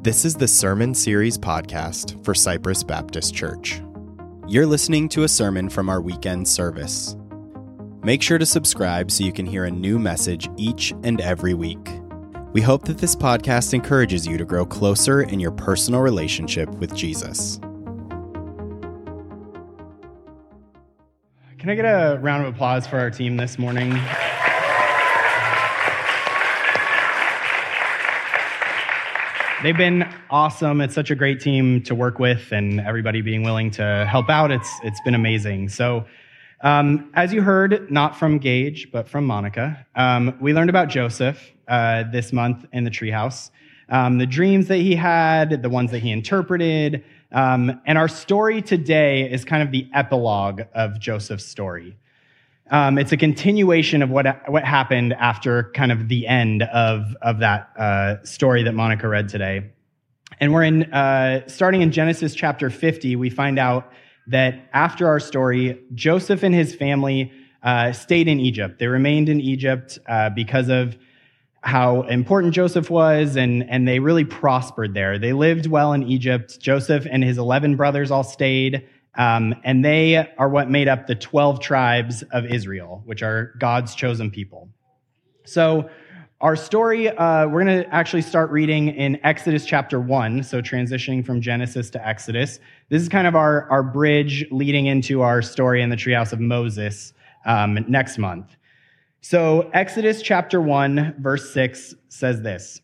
This is the Sermon Series podcast for Cypress Baptist Church. You're listening to a sermon from our weekend service. Make sure to subscribe so you can hear a new message each and every week. We hope that this podcast encourages you to grow closer in your personal relationship with Jesus. Can I get a round of applause for our team this morning? They've been awesome. It's such a great team to work with, and everybody being willing to help out. It's it's been amazing. So, um, as you heard, not from Gage, but from Monica, um, we learned about Joseph uh, this month in the treehouse. Um, the dreams that he had, the ones that he interpreted, um, and our story today is kind of the epilogue of Joseph's story. Um, it's a continuation of what, what happened after kind of the end of, of that uh, story that Monica read today. And we're in, uh, starting in Genesis chapter 50, we find out that after our story, Joseph and his family uh, stayed in Egypt. They remained in Egypt uh, because of how important Joseph was, and, and they really prospered there. They lived well in Egypt. Joseph and his 11 brothers all stayed. Um, and they are what made up the 12 tribes of Israel, which are God's chosen people. So, our story, uh, we're going to actually start reading in Exodus chapter 1, so transitioning from Genesis to Exodus. This is kind of our, our bridge leading into our story in the treehouse of Moses um, next month. So, Exodus chapter 1, verse 6 says this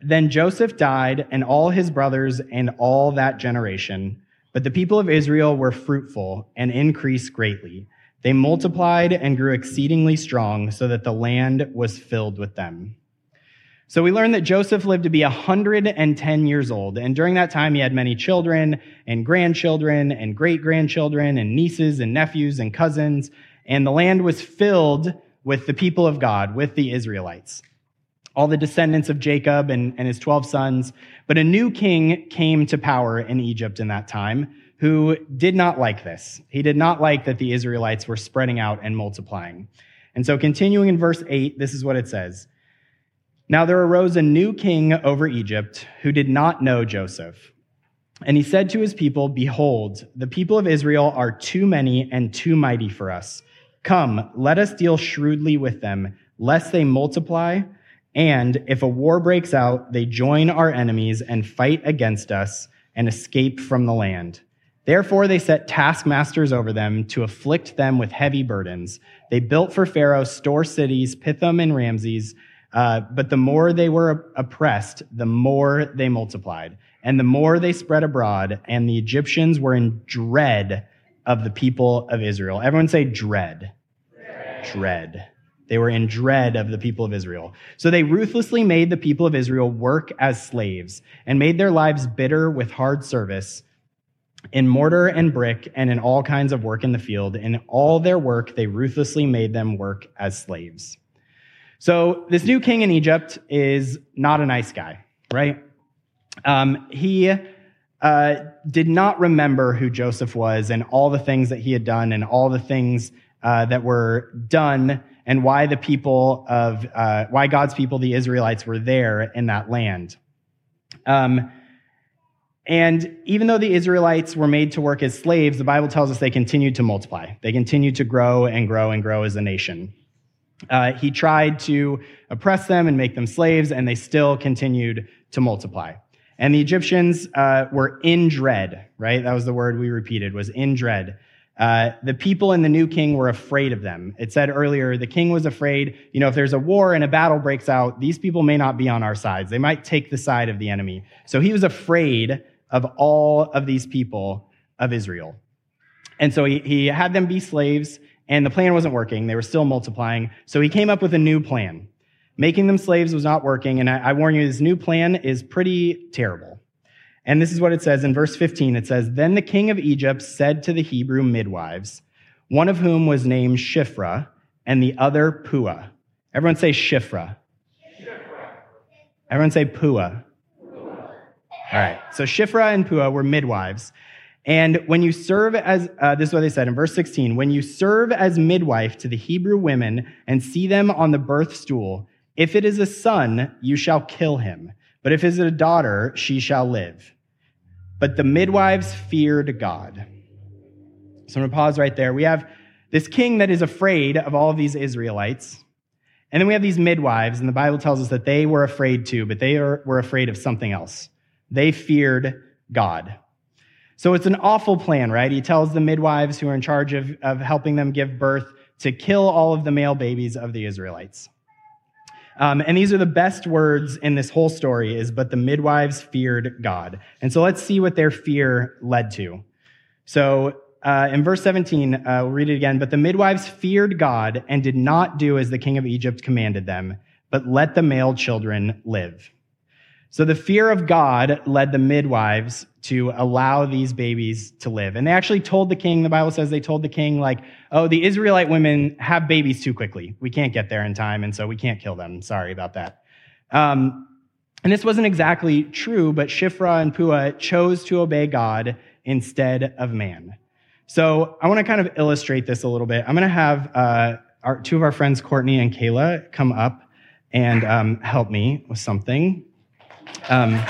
Then Joseph died, and all his brothers, and all that generation. But the people of Israel were fruitful and increased greatly. They multiplied and grew exceedingly strong, so that the land was filled with them. So we learn that Joseph lived to be 110 years old, and during that time he had many children and grandchildren and great grandchildren and nieces and nephews and cousins, and the land was filled with the people of God, with the Israelites all the descendants of Jacob and, and his 12 sons. But a new king came to power in Egypt in that time who did not like this. He did not like that the Israelites were spreading out and multiplying. And so, continuing in verse 8, this is what it says Now there arose a new king over Egypt who did not know Joseph. And he said to his people, Behold, the people of Israel are too many and too mighty for us. Come, let us deal shrewdly with them, lest they multiply and if a war breaks out, they join our enemies and fight against us and escape from the land. Therefore, they set taskmasters over them to afflict them with heavy burdens. They built for Pharaoh store cities, Pithom and Ramses. Uh, but the more they were oppressed, the more they multiplied, and the more they spread abroad. And the Egyptians were in dread of the people of Israel. Everyone say dread. Dread. dread. They were in dread of the people of Israel. So they ruthlessly made the people of Israel work as slaves and made their lives bitter with hard service in mortar and brick and in all kinds of work in the field. In all their work, they ruthlessly made them work as slaves. So this new king in Egypt is not a nice guy, right? Um, he uh, did not remember who Joseph was and all the things that he had done and all the things uh, that were done and why the people of, uh, why God's people, the Israelites, were there in that land. Um, and even though the Israelites were made to work as slaves, the Bible tells us they continued to multiply. They continued to grow and grow and grow as a nation. Uh, he tried to oppress them and make them slaves, and they still continued to multiply. And the Egyptians uh, were in dread, right? That was the word we repeated, was in dread. Uh, the people and the new king were afraid of them. It said earlier, the king was afraid, you know, if there's a war and a battle breaks out, these people may not be on our sides. They might take the side of the enemy. So he was afraid of all of these people of Israel. And so he, he had them be slaves, and the plan wasn't working. They were still multiplying. So he came up with a new plan. Making them slaves was not working, and I, I warn you, his new plan is pretty terrible. And this is what it says in verse 15. It says, Then the king of Egypt said to the Hebrew midwives, one of whom was named Shiphrah and the other Puah. Everyone say Shifra. Shiphrah. Everyone say Puah. All right. So Shiphrah and Puah were midwives. And when you serve as, uh, this is what they said in verse 16, when you serve as midwife to the Hebrew women and see them on the birth stool, if it is a son, you shall kill him. But if it is a daughter, she shall live. But the midwives feared God. So I'm going to pause right there. We have this king that is afraid of all of these Israelites. And then we have these midwives, and the Bible tells us that they were afraid too, but they were afraid of something else. They feared God. So it's an awful plan, right? He tells the midwives who are in charge of, of helping them give birth to kill all of the male babies of the Israelites. Um, and these are the best words in this whole story is, but the midwives feared God. And so let's see what their fear led to. So uh, in verse 17, uh, we'll read it again. But the midwives feared God and did not do as the king of Egypt commanded them, but let the male children live. So the fear of God led the midwives to allow these babies to live. And they actually told the king, the Bible says they told the king, like, oh, the Israelite women have babies too quickly. We can't get there in time, and so we can't kill them. Sorry about that. Um, and this wasn't exactly true, but Shiphrah and Puah chose to obey God instead of man. So I want to kind of illustrate this a little bit. I'm going to have uh, our, two of our friends, Courtney and Kayla, come up and um, help me with something. Um,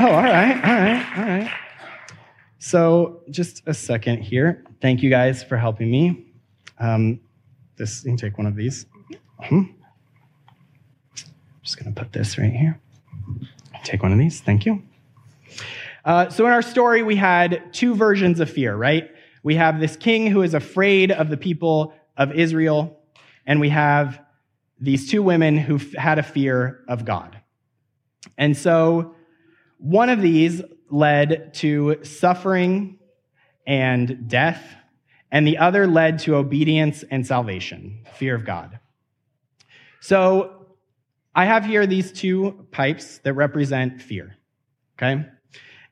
oh, all right, all right, all right. So just a second here. Thank you guys for helping me. Um, this, you can take one of these. Hmm. Just going to put this right here. Take one of these. Thank you. Uh, so in our story, we had two versions of fear, right? We have this king who is afraid of the people of Israel, and we have these two women who had a fear of God. And so one of these led to suffering and death, and the other led to obedience and salvation, fear of God. So I have here these two pipes that represent fear, okay?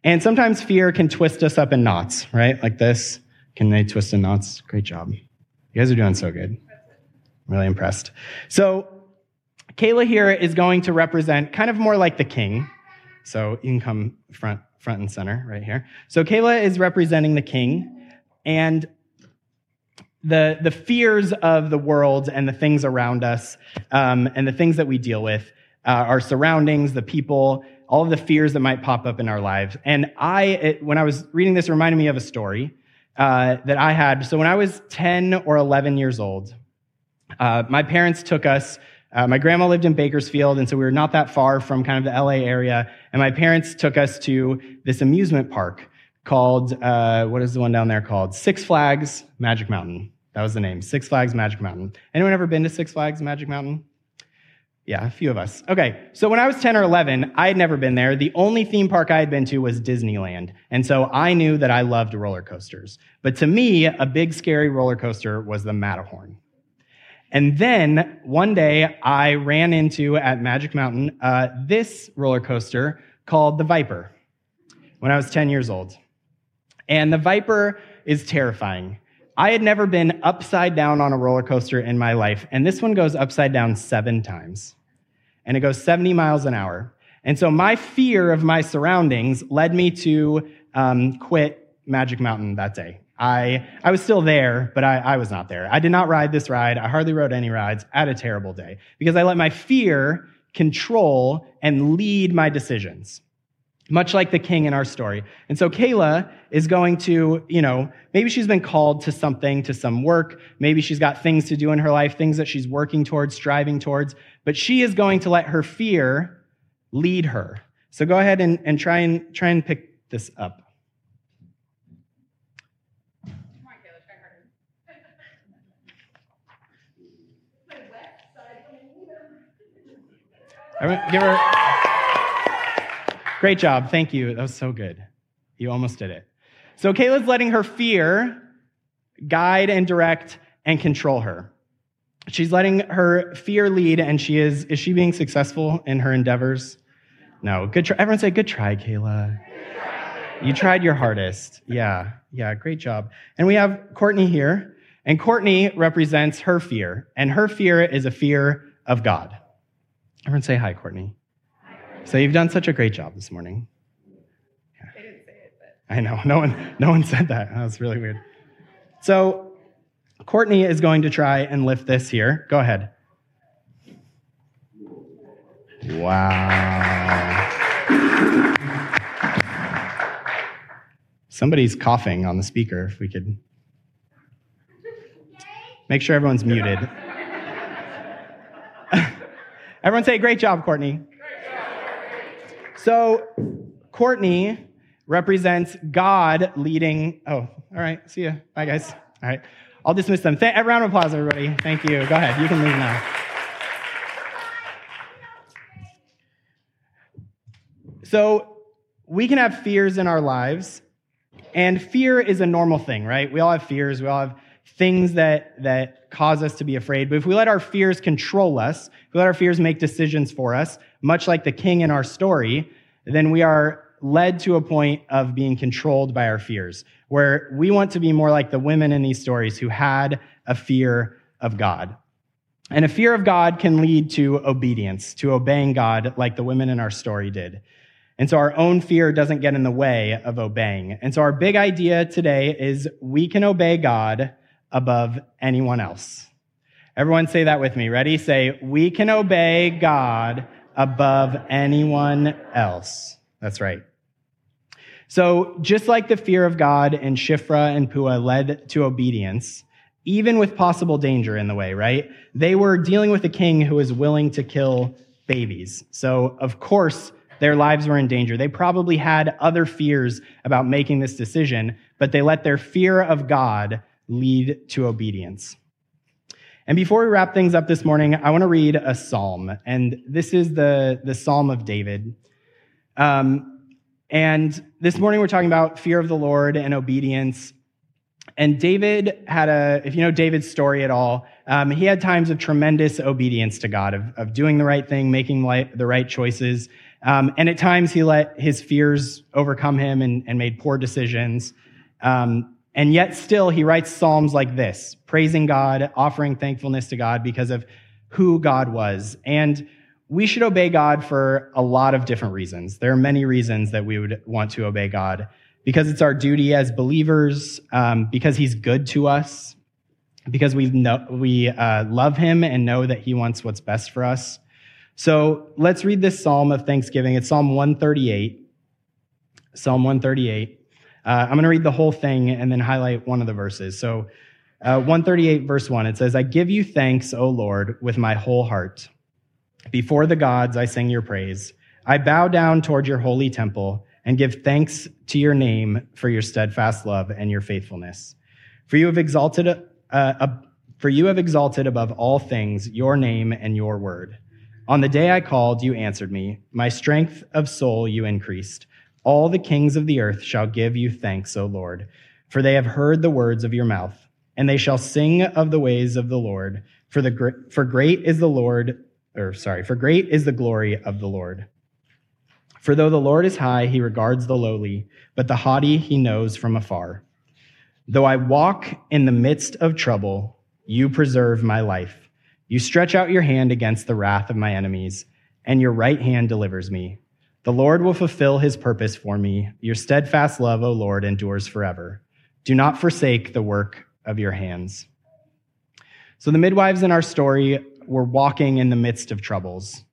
And sometimes fear can twist us up in knots, right? Like this. Can they twist in knots? Great job. You guys are doing so good. I'm really impressed. So, Kayla here is going to represent kind of more like the king. So, you can come front, front and center right here. So, Kayla is representing the king and the, the fears of the world and the things around us um, and the things that we deal with, uh, our surroundings, the people, all of the fears that might pop up in our lives. And I, it, when I was reading this, reminded me of a story uh, that I had. So when I was 10 or 11 years old, uh, my parents took us. Uh, my grandma lived in Bakersfield, and so we were not that far from kind of the LA area. And my parents took us to this amusement park called, uh, what is the one down there called? Six Flags Magic Mountain. That was the name, Six Flags Magic Mountain. Anyone ever been to Six Flags Magic Mountain? Yeah, a few of us. Okay, so when I was 10 or 11, I had never been there. The only theme park I had been to was Disneyland. And so I knew that I loved roller coasters. But to me, a big scary roller coaster was the Matterhorn. And then one day I ran into at Magic Mountain uh, this roller coaster called the Viper when I was 10 years old. And the Viper is terrifying. I had never been upside down on a roller coaster in my life, and this one goes upside down seven times and it goes 70 miles an hour. And so my fear of my surroundings led me to um, quit Magic Mountain that day. I, I was still there, but I, I was not there. I did not ride this ride. I hardly rode any rides. I had a terrible day because I let my fear control and lead my decisions much like the king in our story. And so Kayla is going to, you know, maybe she's been called to something, to some work. Maybe she's got things to do in her life, things that she's working towards, striving towards, but she is going to let her fear lead her. So go ahead and, and try and try and pick this up. Give her. Great job. Thank you. That was so good. You almost did it. So Kayla's letting her fear guide and direct and control her. She's letting her fear lead, and she is, is she being successful in her endeavors? No. Good try. Everyone say, good try, Kayla. You tried your hardest. Yeah. Yeah. Great job. And we have Courtney here, and Courtney represents her fear, and her fear is a fear of God. Everyone say hi, Courtney. So you've done such a great job this morning. Yeah. They didn't say it, but I know. No one, no one said that. That was really weird. So Courtney is going to try and lift this here. Go ahead. Wow. Somebody's coughing on the speaker, if we could. Make sure everyone's muted. Everyone say, Great job, Courtney. So, Courtney represents God leading. Oh, all right. See ya. Bye, guys. All right. I'll dismiss them. Th- a round of applause, everybody. Thank you. Go ahead. You can leave now. So, we can have fears in our lives, and fear is a normal thing, right? We all have fears. We all have things that, that cause us to be afraid. But if we let our fears control us, if we let our fears make decisions for us, much like the king in our story, then we are led to a point of being controlled by our fears, where we want to be more like the women in these stories who had a fear of God. And a fear of God can lead to obedience, to obeying God like the women in our story did. And so our own fear doesn't get in the way of obeying. And so our big idea today is we can obey God above anyone else. Everyone say that with me. Ready? Say, we can obey God above anyone else. That's right. So just like the fear of God in Shiphrah and Puah led to obedience, even with possible danger in the way, right? They were dealing with a king who was willing to kill babies. So of course, their lives were in danger. They probably had other fears about making this decision, but they let their fear of God lead to obedience. And before we wrap things up this morning, I want to read a psalm. And this is the, the Psalm of David. Um, and this morning we're talking about fear of the Lord and obedience. And David had a, if you know David's story at all, um, he had times of tremendous obedience to God, of, of doing the right thing, making the right choices. Um, and at times he let his fears overcome him and, and made poor decisions. Um, and yet still he writes psalms like this, praising God, offering thankfulness to God because of who God was. And we should obey God for a lot of different reasons. There are many reasons that we would want to obey God because it's our duty as believers, um, because he's good to us, because we know, we uh, love him and know that he wants what's best for us. So let's read this psalm of thanksgiving. It's Psalm 138. Psalm 138. Uh, I'm going to read the whole thing and then highlight one of the verses. So, uh, 138, verse 1, it says, I give you thanks, O Lord, with my whole heart. Before the gods, I sing your praise. I bow down toward your holy temple and give thanks to your name for your steadfast love and your faithfulness. For you have exalted, uh, for you have exalted above all things your name and your word. On the day I called, you answered me. My strength of soul you increased. All the kings of the earth shall give you thanks, O Lord, for they have heard the words of your mouth, and they shall sing of the ways of the Lord. For the for great is the Lord, or sorry, for great is the glory of the Lord. For though the Lord is high, he regards the lowly, but the haughty he knows from afar. Though I walk in the midst of trouble, you preserve my life. You stretch out your hand against the wrath of my enemies, and your right hand delivers me. The Lord will fulfill his purpose for me. Your steadfast love, O Lord, endures forever. Do not forsake the work of your hands. So the midwives in our story were walking in the midst of troubles,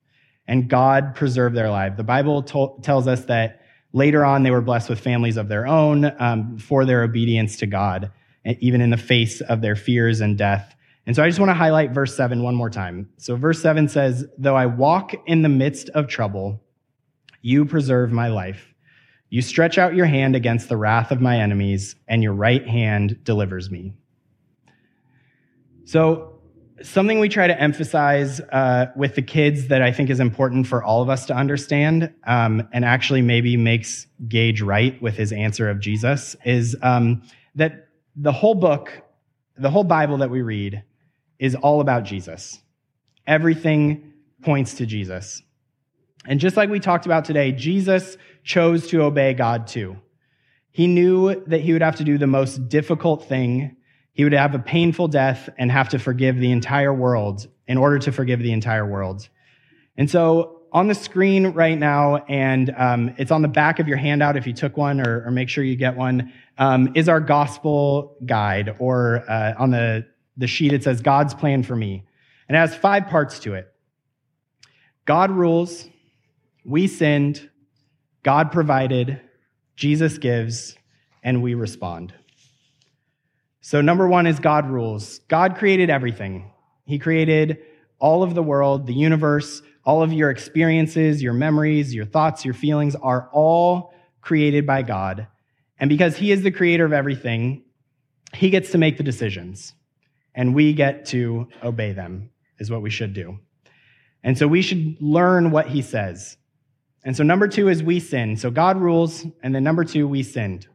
and God preserved their life. The Bible to- tells us that later on they were blessed with families of their own um, for their obedience to God, even in the face of their fears and death. And so I just want to highlight verse 7 one more time. So verse 7 says, Though I walk in the midst of trouble, you preserve my life. You stretch out your hand against the wrath of my enemies, and your right hand delivers me. So, something we try to emphasize uh, with the kids that I think is important for all of us to understand, um, and actually maybe makes Gage right with his answer of Jesus, is um, that the whole book, the whole Bible that we read, is all about Jesus. Everything points to Jesus. And just like we talked about today, Jesus chose to obey God too. He knew that he would have to do the most difficult thing. He would have a painful death and have to forgive the entire world in order to forgive the entire world. And so on the screen right now, and um, it's on the back of your handout if you took one, or, or make sure you get one, um, is our gospel guide, or uh, on the the sheet, it says God's plan for me. And it has five parts to it God rules, we sinned, God provided, Jesus gives, and we respond. So, number one is God rules. God created everything. He created all of the world, the universe, all of your experiences, your memories, your thoughts, your feelings are all created by God. And because He is the creator of everything, He gets to make the decisions, and we get to obey them, is what we should do. And so we should learn what He says. And so, number two is we sin. So, God rules, and then number two, we sinned.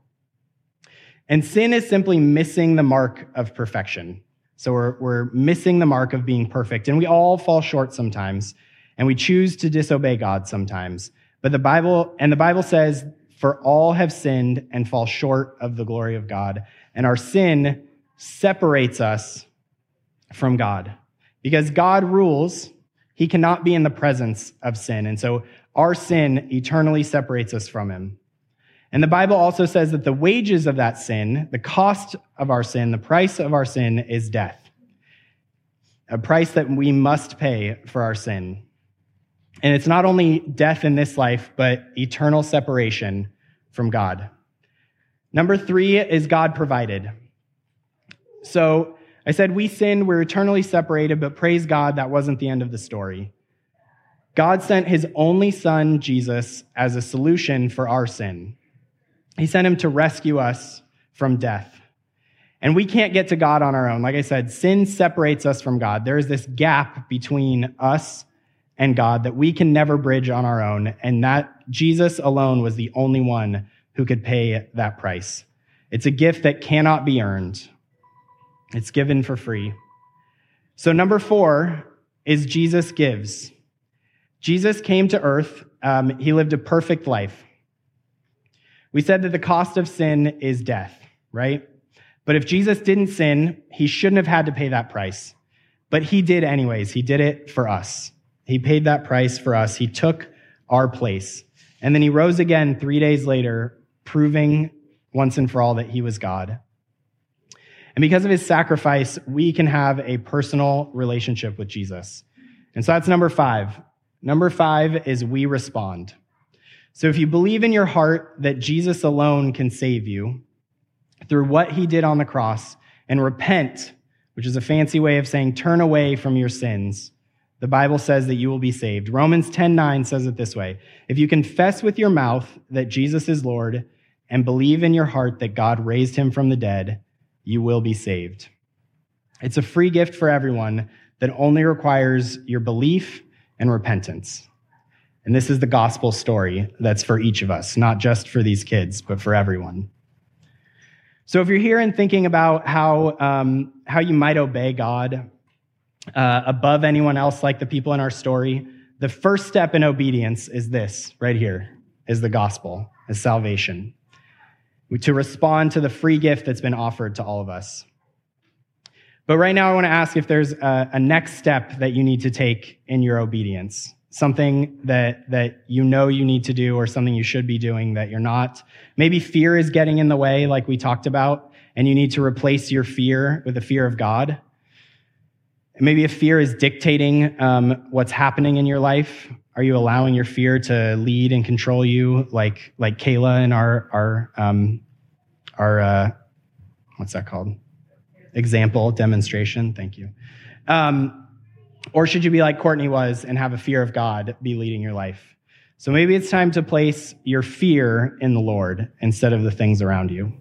And sin is simply missing the mark of perfection. So, we're, we're missing the mark of being perfect, and we all fall short sometimes, and we choose to disobey God sometimes. But the Bible, and the Bible says for all have sinned and fall short of the glory of God. And our sin separates us from God. Because God rules, he cannot be in the presence of sin. And so our sin eternally separates us from him. And the Bible also says that the wages of that sin, the cost of our sin, the price of our sin is death. A price that we must pay for our sin. And it's not only death in this life, but eternal separation from God. Number three is God provided. So I said we sinned, we're eternally separated, but praise God, that wasn't the end of the story. God sent his only son, Jesus, as a solution for our sin. He sent him to rescue us from death. And we can't get to God on our own. Like I said, sin separates us from God. There is this gap between us and God that we can never bridge on our own. And that Jesus alone was the only one who could pay that price. It's a gift that cannot be earned. It's given for free. So number four is Jesus gives. Jesus came to earth. Um, he lived a perfect life. We said that the cost of sin is death, right? But if Jesus didn't sin, he shouldn't have had to pay that price. But he did anyways. He did it for us. He paid that price for us. He took our place. And then he rose again three days later, proving once and for all that he was God. And because of his sacrifice, we can have a personal relationship with Jesus. And so that's number five. Number five is we respond. So if you believe in your heart that Jesus alone can save you through what he did on the cross and repent, which is a fancy way of saying turn away from your sins, the Bible says that you will be saved. Romans 10:9 says it this way: If you confess with your mouth that Jesus is Lord and believe in your heart that God raised him from the dead, you will be saved. It's a free gift for everyone that only requires your belief and repentance. And this is the gospel story that's for each of us, not just for these kids, but for everyone. So if you're here and thinking about how, um, how you might obey God uh, above anyone else like the people in our story, the first step in obedience is this right here is the gospel, is salvation. To respond to the free gift that's been offered to all of us. But right now, I want to ask if there's a, a next step that you need to take in your obedience. Something that that you know you need to do or something you should be doing that you're not. Maybe fear is getting in the way like we talked about and you need to replace your fear with the fear of god. Maybe if fear is dictating um, what's happening in your life, are you allowing your fear to lead and control you, like like Kayla in our our um, our uh, what's that called? Example demonstration. Thank you. Um, or should you be like Courtney was and have a fear of God be leading your life? So maybe it's time to place your fear in the Lord instead of the things around you.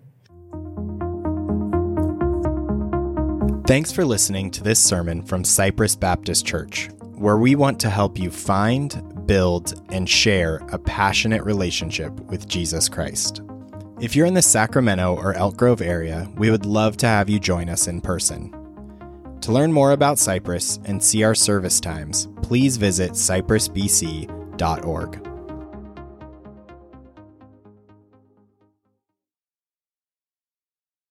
Thanks for listening to this sermon from Cypress Baptist Church, where we want to help you find, build, and share a passionate relationship with Jesus Christ. If you're in the Sacramento or Elk Grove area, we would love to have you join us in person. To learn more about Cypress and see our service times, please visit cypressbc.org.